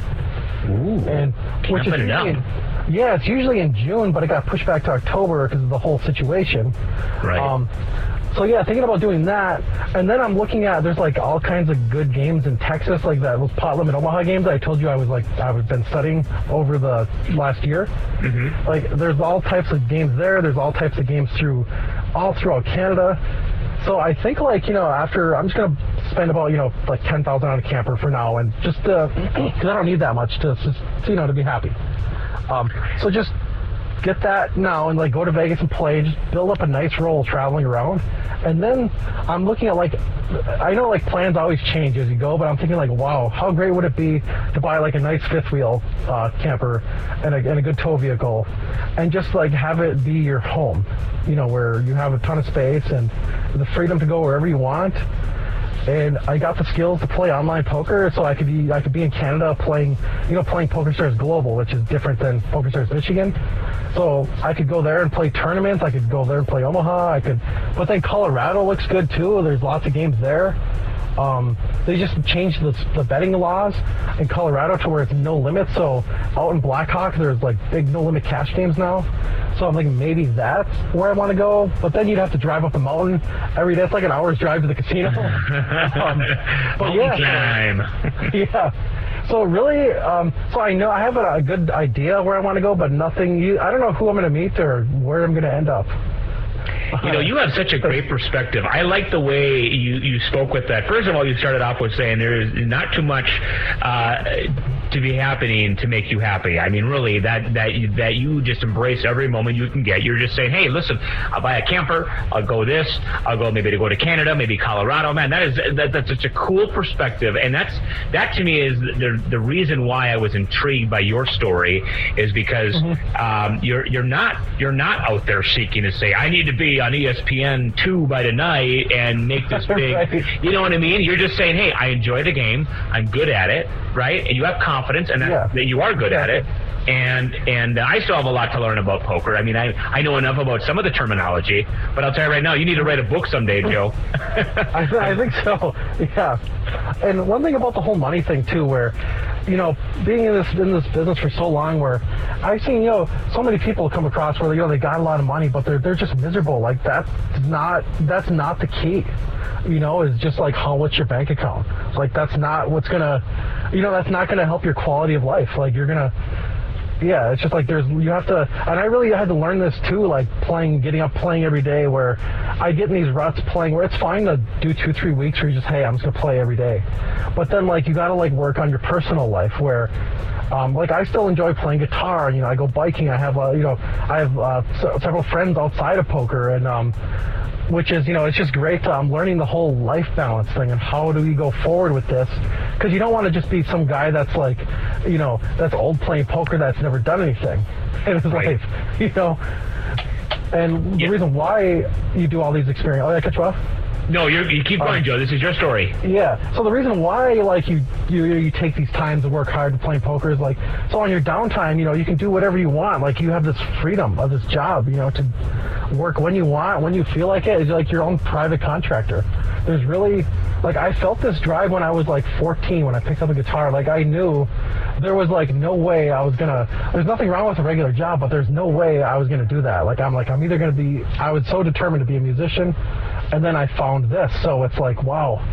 Ooh. And which is it up. usually, yeah, it's usually in June, but it got pushed back to October because of the whole situation. Right. Um, so yeah, thinking about doing that, and then I'm looking at there's like all kinds of good games in Texas, like that those pot limit Omaha games that I told you I was like I've been studying over the last year. Mm-hmm. Like there's all types of games there. There's all types of games through all throughout Canada. So I think like you know after I'm just gonna spend about you know like ten thousand on a camper for now, and just because I don't need that much to just you know to be happy. Um, so just get that now and like go to Vegas and play, just build up a nice roll traveling around. And then I'm looking at like I know like plans always change as you go, but I'm thinking like, wow, how great would it be to buy like a nice fifth wheel uh, camper and a, and a good tow vehicle, and just like have it be your home, you know, where you have a ton of space and the freedom to go wherever you want and I got the skills to play online poker, so I could be I could be in Canada playing, you know, playing Poker Stars Global, which is different than Poker Stars Michigan. So I could go there and play tournaments. I could go there and play Omaha. I could, but then Colorado looks good too. There's lots of games there. Um, they just changed the, the betting laws in Colorado to where it's no limit. So out in Blackhawk, there's like big no limit cash games now. So I'm like, maybe that's where I want to go. But then you'd have to drive up the mountain every day. It's like an hour's drive to the casino. um, but yeah, Time. yeah. So really, um, so I know I have a, a good idea where I want to go, but nothing. You, I don't know who I'm going to meet or where I'm going to end up. You know, you have such a great perspective. I like the way you, you spoke with that. First of all, you started off with saying there is not too much uh, to be happening to make you happy. I mean, really, that that you, that you just embrace every moment you can get. You're just saying, hey, listen, I'll buy a camper. I'll go this. I'll go maybe to go to Canada, maybe Colorado. Man, that is that, that's such a cool perspective, and that's that to me is the the reason why I was intrigued by your story is because um, you're you're not you're not out there seeking to say I need to be on ESPN two by tonight and make this big. Right. You know what I mean? You're just saying, hey, I enjoy the game. I'm good at it, right? And you have confidence, and that, Yeah. that you are good at it. And and I still have a lot to learn about poker. I mean, I I know enough about some of the terminology, but I'll tell you right now, you need to write a book someday, Joe. I, I think so. Yeah. And one thing about the whole money thing too, where, you know, being in this in this business for so long, where I've seen you know so many people come across where you know they got a lot of money, but they're they're just miserable. Like that's not that's not the key. You know, is just like how what's your bank account. Like that's not what's gonna, you know, that's not gonna help your quality of life. Like you're gonna yeah, it's just like there's you have to, and I really had to learn this too, like playing, getting up, playing every day. Where I get in these ruts playing, where it's fine to do two, three weeks where you just, hey, I'm just gonna play every day, but then like you got to like work on your personal life where. Um, like I still enjoy playing guitar. You know, I go biking. I have, you know, I have uh, se- several friends outside of poker, and um, which is, you know, it's just great. Um, learning the whole life balance thing and how do we go forward with this? Because you don't want to just be some guy that's like, you know, that's old playing poker that's never done anything in his Right. life, you know. And Yeah. the reason why you do all these experiences, oh, yeah, cut you off. no, you're, you keep going, Joe. This is your story. Yeah. So the reason why like you you you take these times to work hard to playing poker is like so on your downtime, you know, you can do whatever you want. Like you have this freedom of this job, you know, to work when you want, when you feel like it. It's like your own private contractor. there's really like I felt this drive when I was like 14 when I picked up a guitar. Like I knew there was like no way I was gonna. There's nothing wrong with a regular job, but there's no way I was gonna do that. Like I'm like I'm either gonna be. I was so determined to be a musician, and then I found this. So it's like wow.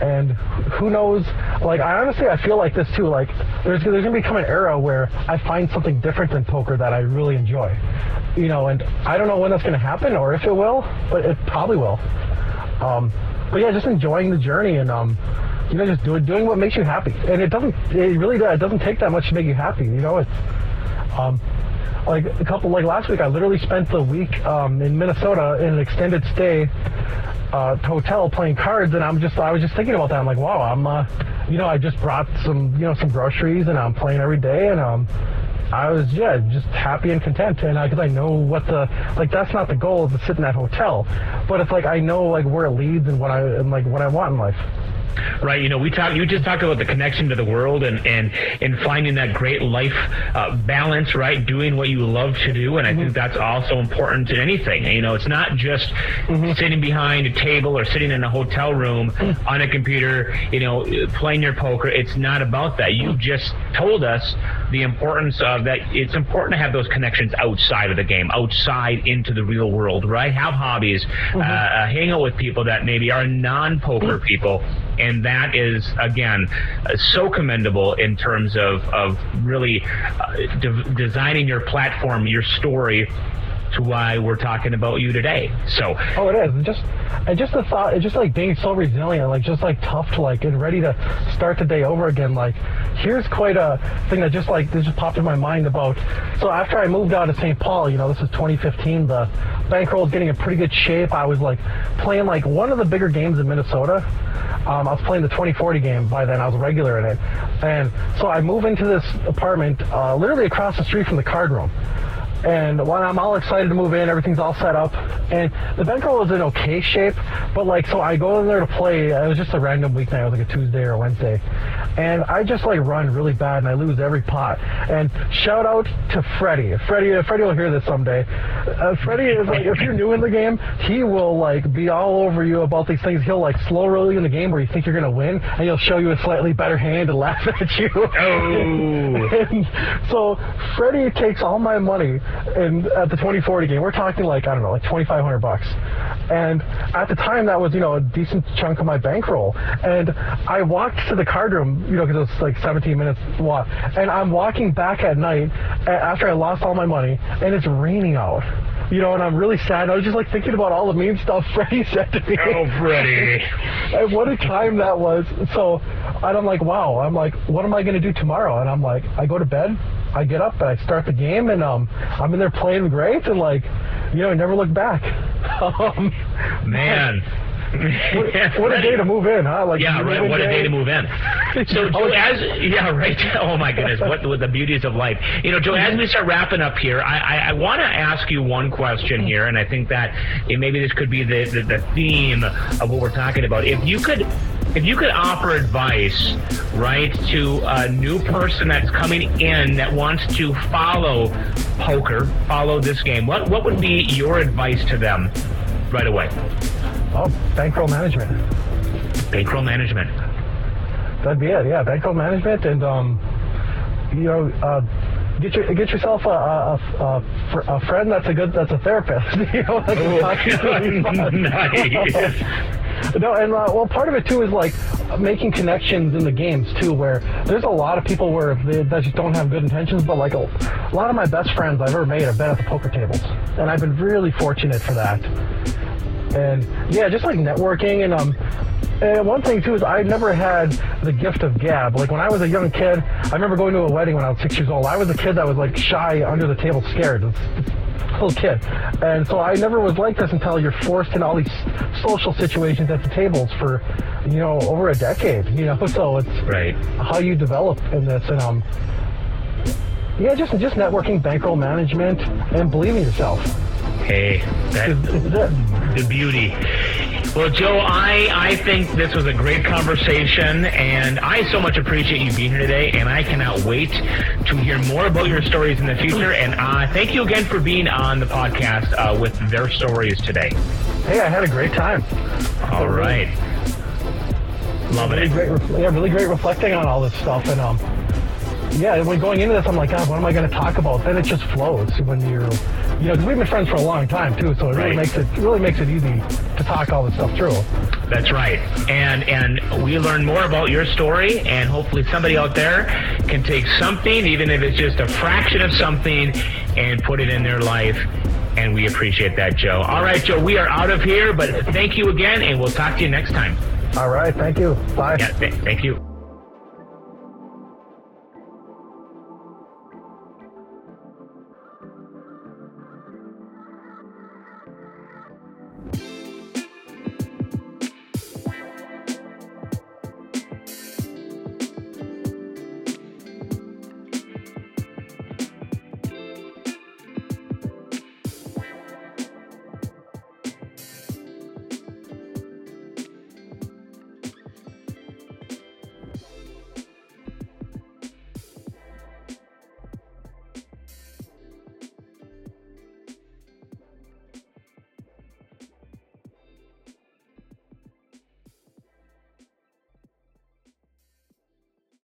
And who knows? Like I honestly, I feel like this too. Like there's there's gonna become an era where I find something different than poker that I really enjoy. You know, and I don't know when that's gonna happen or if it will, but it probably will. Um, but yeah, just enjoying the journey and um, you know, just doing doing what makes you happy. And it doesn't, it really it doesn't take that much to make you happy. You know, it's um, like a couple like last week. I literally spent the week um, in Minnesota in an extended stay uh, hotel playing cards, and I'm just I was just thinking about that. I'm like, wow, I'm uh, you know, I just brought some you know some groceries, and I'm playing every day, and um. I was yeah just happy and content and because I, I know what the like that's not the goal to sit in that hotel but it's like I know like where it leads and what I and like what I want in life right? You know, we talk. You just talked about the connection to the world and and and finding that great life uh, balance, right? Doing what you love to do, and I mm-hmm. think that's also important in anything. You know, it's not just mm-hmm. sitting behind a table or sitting in a hotel room mm-hmm. on a computer, you know, playing your poker. It's not about that. You just told us the importance of that. It's important to have those connections outside of the game, outside into the real world, right? Have hobbies, mm-hmm. uh, hang out with people that maybe are non-poker mm-hmm. people and that is again so commendable in terms of of really uh, de- designing your platform, your story to why we're talking about you today. So oh, it is And just and just the thought, it's just like being so resilient, like just like tough to like and ready to start the day over again. Like here's quite a thing that just like this just popped in my mind about. So after I moved out of St. Paul, you know, this is 2015. The bankroll is getting in pretty good shape. I was like playing like one of the bigger games in Minnesota. Um, I was playing the 2040 game by then. I was a regular in it, and so I move into this apartment uh, literally across the street from the card room. And when I'm all excited to move in, everything's all set up, and the bankroll is in okay shape, but like, so I go in there to play. It was just a random weeknight. It was like a Tuesday or Wednesday, and I just like run really bad, and I lose every pot. And shout out to Freddie. Freddie, Freddie will hear this someday. Uh, Freddie is like, if you're new in the game, he will like be all over you about these things. He'll like slow roll you in the game where you think you're gonna win, and he'll show you a slightly better hand and laugh at you. Oh. and so Freddie takes all my money and at the 2040 game, we're talking like I don't know, like 2,500 bucks. And at the time, that was you know a decent chunk of my bankroll. And I walked to the card room, you know, because it was like 17 minutes walk. And I'm walking back at night after I lost all my money, and it's raining out you know, and I'm really sad. I was just like thinking about all the mean stuff Freddie said to me. Oh, Freddie! and what a time that was. So, and I'm like, wow. I'm like, what am I going to do tomorrow? And I'm like, I go to bed. I get up and I start the game, and um, I'm in there playing great, and like, you know, I never look back. um, Man. what, what a day to move in, huh? Like yeah, right. What a day to move in. So, Joe, as yeah, right. Oh my goodness, what, what the beauties of life. You know, Joe, as we start wrapping up here, I I, I want to ask you one question here, and I think that it, maybe this could be the, the the theme of what we're talking about. If you could if you could offer advice, right, to a new person that's coming in that wants to follow poker, follow this game, what what would be your advice to them right away? Oh, bankroll management. Bankroll management. That'd be it. Yeah, bankroll management, and um, you know, uh, get your get yourself a a, a, a friend that's a good that's a therapist. you know, that's oh, nice. No, and uh, well, part of it too is like making connections in the games too, where there's a lot of people where they, that just don't have good intentions, but like a, a lot of my best friends I've ever made have been at the poker tables, and I've been really fortunate for that. And yeah, just like networking and um, and one thing too is I never had the gift of gab. Like when I was a young kid, I remember going to a wedding when I was six years old. I was a kid that was like shy, under the table, scared. Little kid, and so I never was like this until you're forced in all these social situations at the tables for, you know, over a decade. You know, so it's right how you develop in this, and um, yeah, just just networking, bankroll management, and believing yourself. Hey, that, the beauty. Well, Joe, I, I think this was a great conversation, and I so much appreciate you being here today, and I cannot wait to hear more about your stories in the future. And uh, thank you again for being on the podcast uh, with their stories today. hey, I had a great time. All right. Loving Really it. great, ref- yeah, really great reflecting on all this stuff, and um, yeah, when going into this, I'm like, God, what am I going to talk about? Then it just flows when you're, you know, because we've been friends for a long time too, so it really Right. makes it really makes it easy to talk all this stuff through. That's right. And and we learn more about your story and hopefully somebody out there can take something, even if it's just a fraction of something, and put it in their life. And we appreciate that, Joe. All right, Joe, we are out of here, but thank you again, and we'll talk to you next time. All right, thank you. Bye. Yeah, th- thank you.